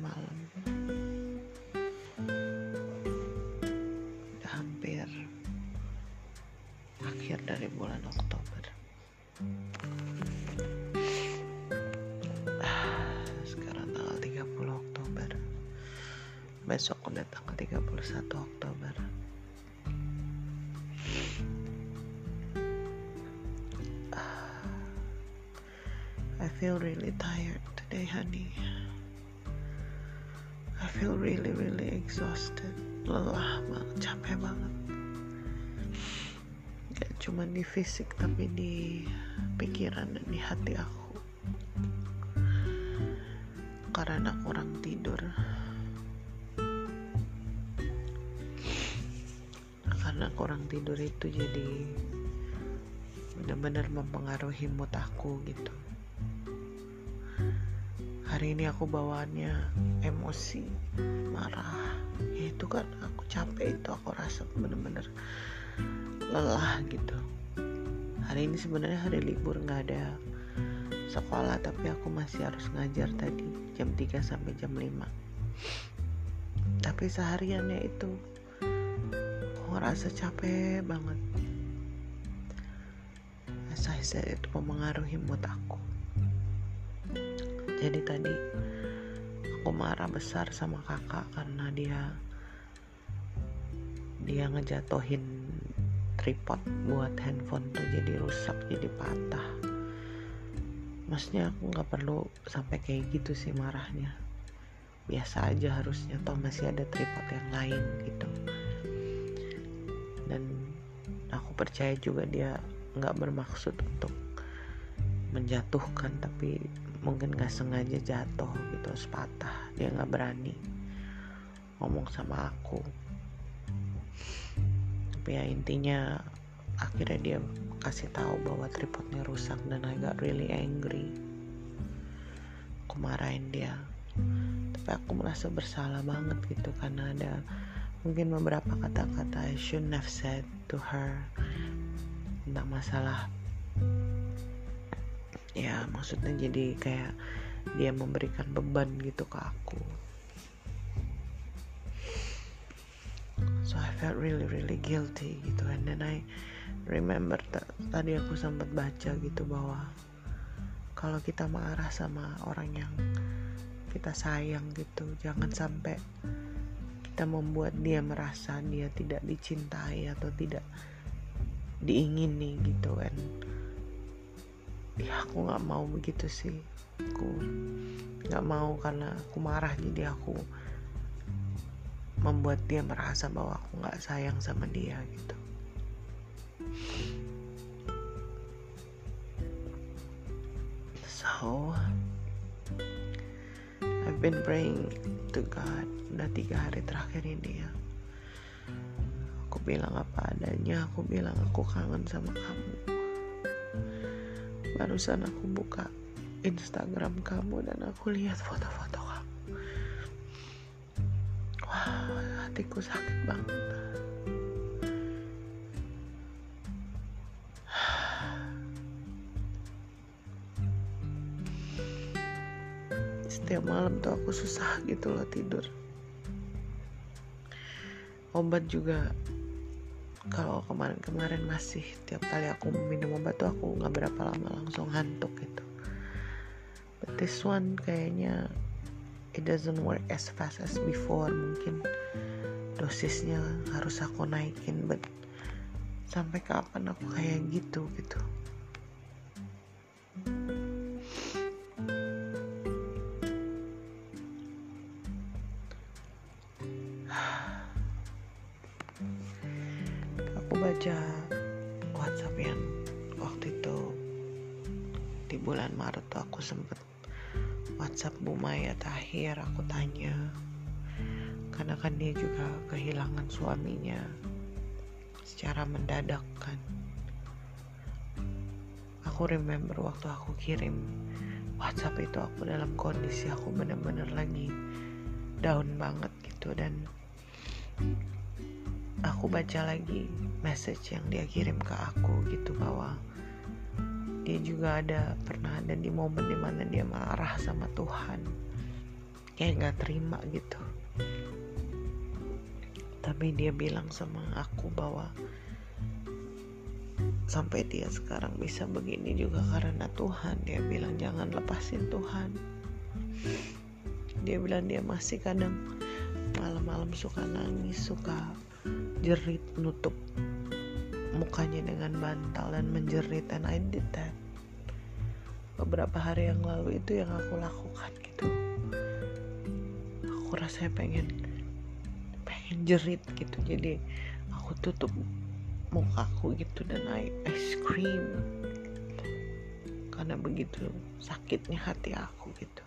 malam. Udah hampir akhir dari bulan Oktober. Sekarang tanggal 30 Oktober. Besok udah tanggal 31 Oktober. I feel really tired today, honey. I feel really, really exhausted. Lelah banget, capek banget. Gak cuma di fisik, tapi di pikiran dan di hati aku. Karena kurang tidur. Karena kurang tidur itu jadi benar-benar mempengaruhi mood aku gitu hari ini aku bawaannya emosi marah. Ya itu kan aku capek itu aku rasa bener-bener lelah gitu. Hari ini sebenarnya hari libur nggak ada sekolah tapi aku masih harus ngajar tadi jam 3 sampai jam 5 tapi sehariannya itu aku ngerasa capek banget. Said itu mempengaruhi mood aku jadi tadi aku marah besar sama kakak karena dia dia ngejatohin tripod buat handphone tuh jadi rusak jadi patah. Maksudnya aku nggak perlu sampai kayak gitu sih marahnya. Biasa aja harusnya toh masih ada tripod yang lain gitu. Dan aku percaya juga dia nggak bermaksud untuk menjatuhkan tapi mungkin gak sengaja jatuh gitu sepatah dia nggak berani ngomong sama aku. Tapi ya intinya akhirnya dia kasih tahu bahwa tripodnya rusak dan got really angry. Aku marahin dia. Tapi aku merasa bersalah banget gitu karena ada mungkin beberapa kata-kata I shouldn't have said to her tentang masalah ya maksudnya jadi kayak dia memberikan beban gitu ke aku. So I felt really really guilty gitu. And then I remember tadi aku sempat baca gitu bahwa kalau kita marah sama orang yang kita sayang gitu jangan sampai kita membuat dia merasa dia tidak dicintai atau tidak diingini gitu. And ya aku nggak mau begitu sih. Aku nggak mau karena aku marah jadi aku membuat dia merasa bahwa aku nggak sayang sama dia gitu. So I've been praying to God. Udah tiga hari terakhir ini ya. Aku bilang apa adanya aku bilang aku kangen sama kamu barusan aku buka Instagram kamu dan aku lihat foto-foto kamu. Wah hatiku sakit banget. Setiap malam tuh aku susah gitu loh tidur. Obat juga kalau kemarin-kemarin masih tiap kali aku minum obat tuh aku nggak berapa lama langsung ngantuk gitu. But this one kayaknya it doesn't work as fast as before. Mungkin dosisnya harus aku naikin but sampai kapan aku kayak gitu gitu Yang waktu itu di bulan Maret tuh aku sempet WhatsApp Bu Maya Tahir aku tanya. Karena kan dia juga kehilangan suaminya secara mendadak kan. Aku remember waktu aku kirim WhatsApp itu aku dalam kondisi aku bener-bener lagi down banget gitu. Dan aku baca lagi message yang dia kirim ke aku gitu bahwa dia juga ada pernah ada di momen di mana dia marah sama Tuhan. Kayak nggak terima gitu. Tapi dia bilang sama aku bahwa sampai dia sekarang bisa begini juga karena Tuhan. Dia bilang jangan lepasin Tuhan. Dia bilang dia masih kadang malam-malam suka nangis suka jerit nutup mukanya dengan bantal dan menjerit and I did that. Beberapa hari yang lalu itu yang aku lakukan gitu. Aku rasanya pengen pengen jerit gitu. Jadi aku tutup mukaku gitu dan I, I scream. Karena begitu sakitnya hati aku gitu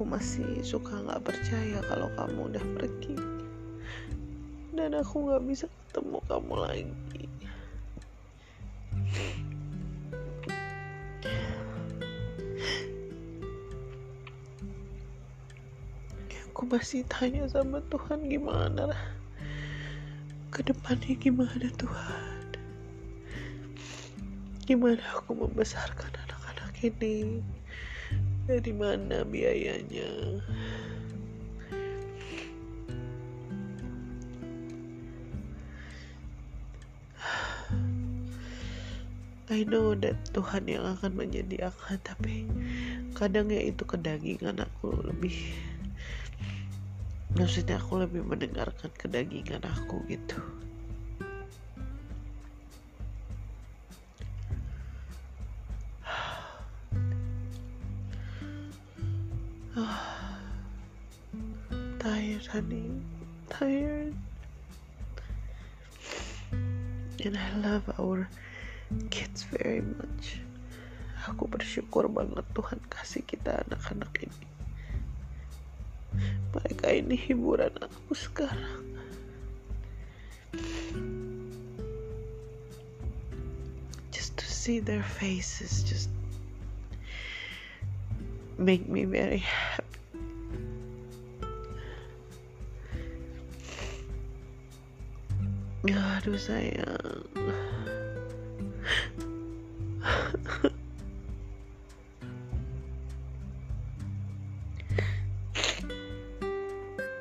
aku masih suka nggak percaya kalau kamu udah pergi. Dan aku gak bisa ketemu kamu lagi. Aku masih tanya sama Tuhan gimana ke depannya gimana Tuhan? Gimana aku membesarkan anak-anak ini dari mana biayanya? I know that Tuhan yang akan menyediakan tapi kadang ya itu kedagingan aku lebih maksudnya aku lebih mendengarkan kedagingan aku gitu honey tired. And I love our kids very much. Aku bersyukur banget Tuhan kasih kita anak-anak ini. Mereka ini hiburan aku sekarang. Just to see their faces just make me very happy Aduh sayang.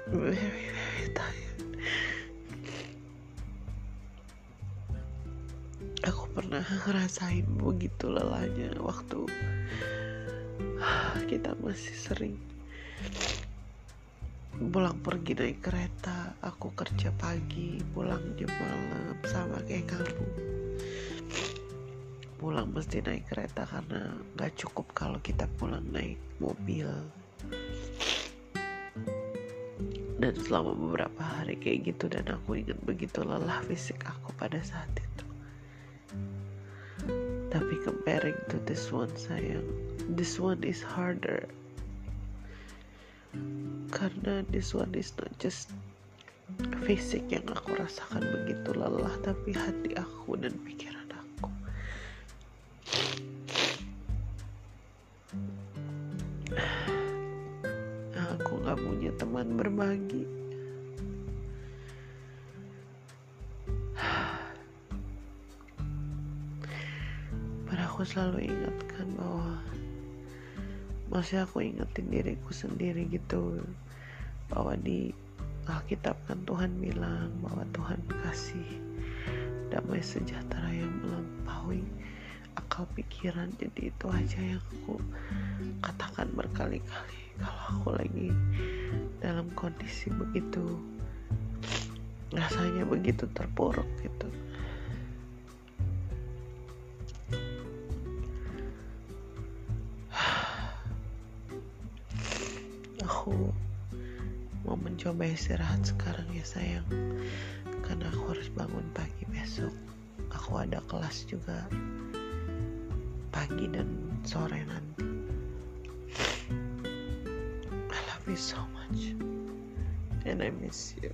Very very tired aku pernah ngerasain begitu lelahnya waktu kita masih sering pulang pergi naik kereta aku kerja pagi pulang jam malam sama kayak kamu. Pulang mesti naik kereta karena nggak cukup kalau kita pulang naik mobil. Dan selama beberapa hari kayak gitu dan aku ingat begitu lelah fisik aku pada saat itu. Tapi comparing to this one sayang this one is harder. Karena this one is not just fisik yang aku rasakan begitu lelah tapi hati aku dan pikiran aku. Aku gak punya teman berbagi. Pada aku selalu ingatkan bahwa masih aku ingetin diriku sendiri gitu bahwa di Alkitab kan Tuhan bilang bahwa Tuhan kasih damai sejahtera yang melampaui akal pikiran. Jadi itu aja yang aku katakan berkali-kali. Kalau aku lagi dalam kondisi begitu rasanya begitu terpuruk gitu. Aku mencoba istirahat sekarang ya sayang. Karena aku harus bangun pagi besok. Aku ada kelas juga pagi dan sore nanti. I love you so much. And I miss you